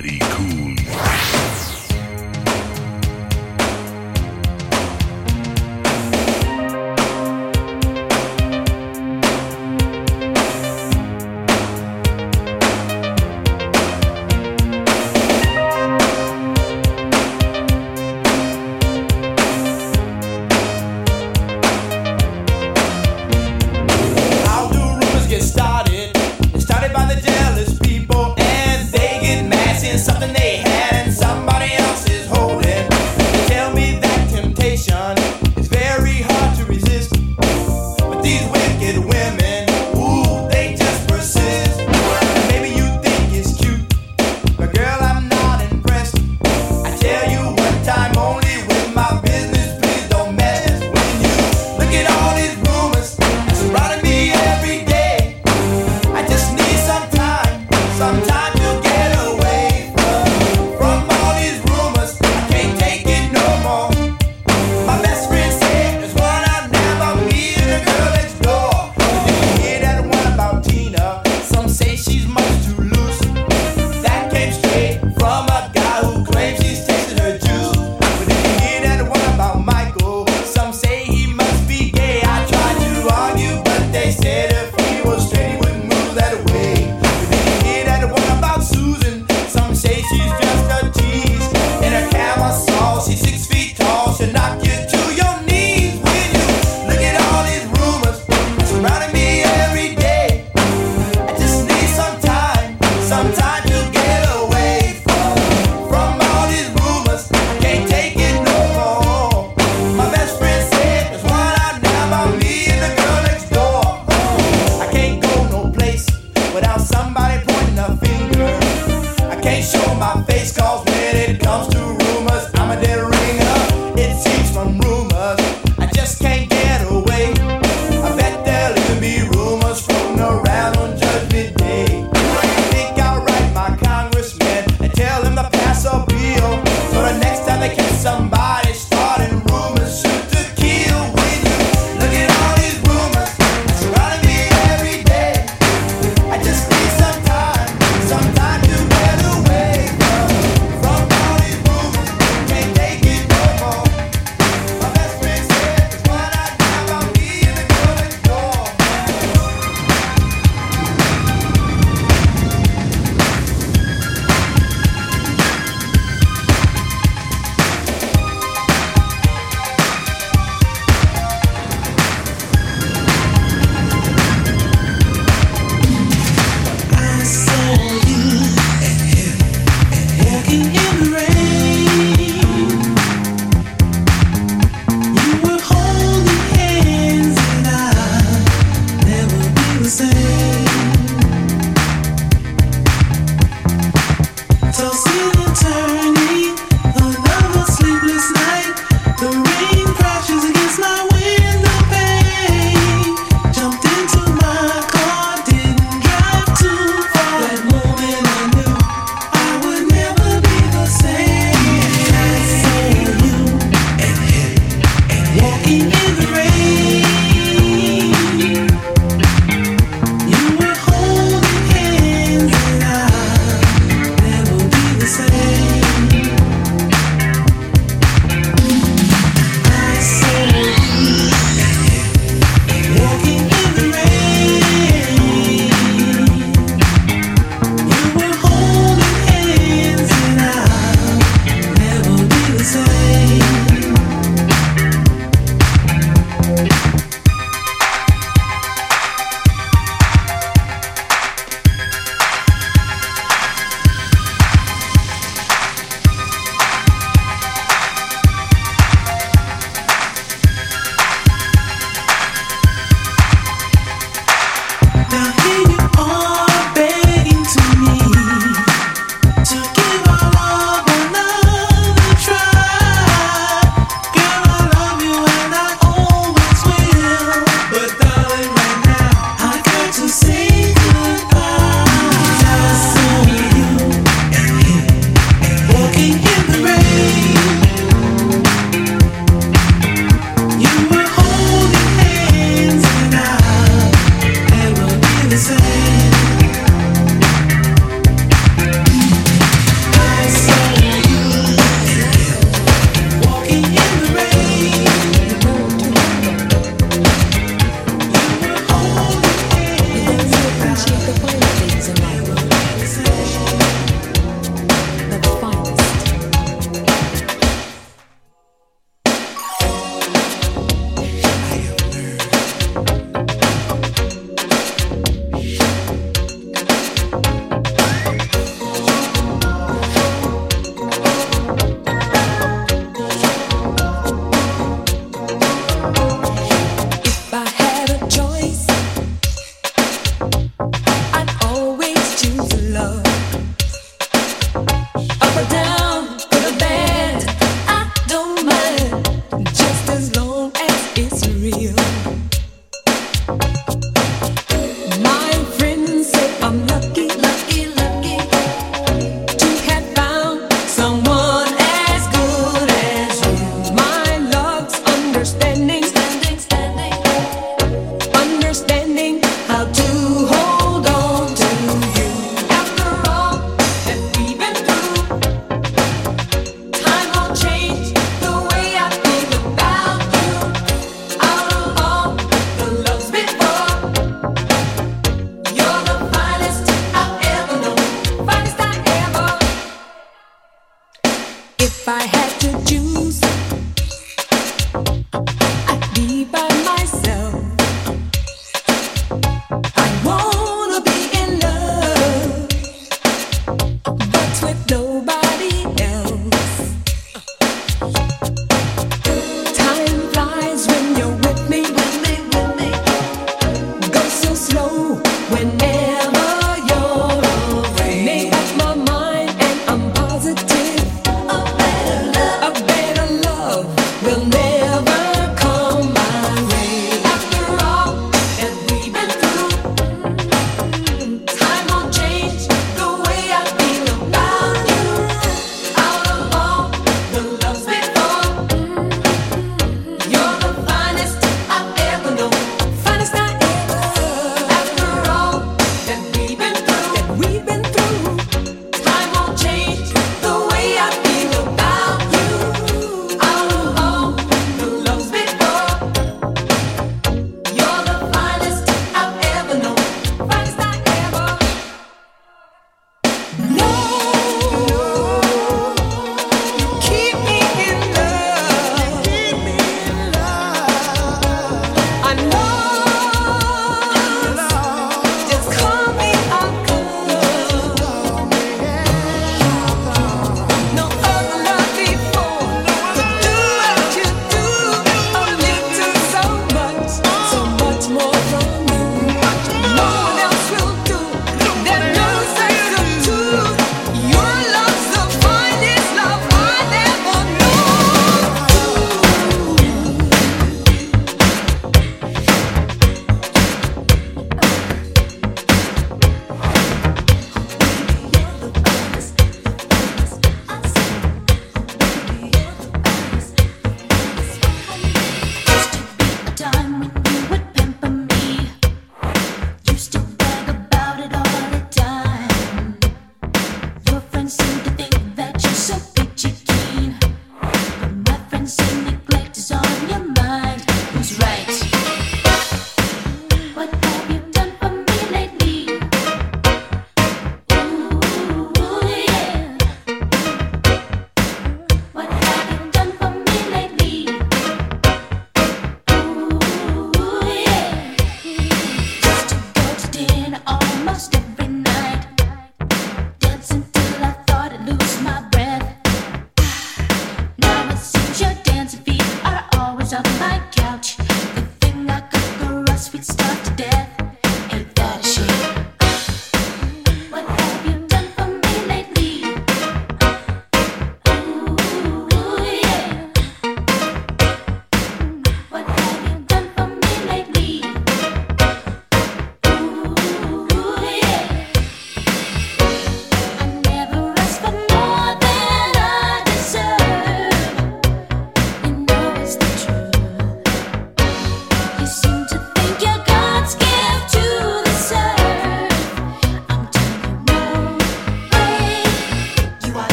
Daddy Cool.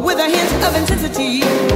with a hint of intensity.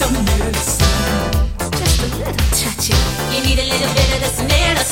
A little time, takes a little. Don't you believe in love at first sight?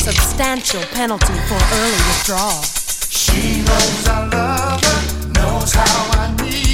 substantial penalty for early withdrawal. She knows I love her, knows how I need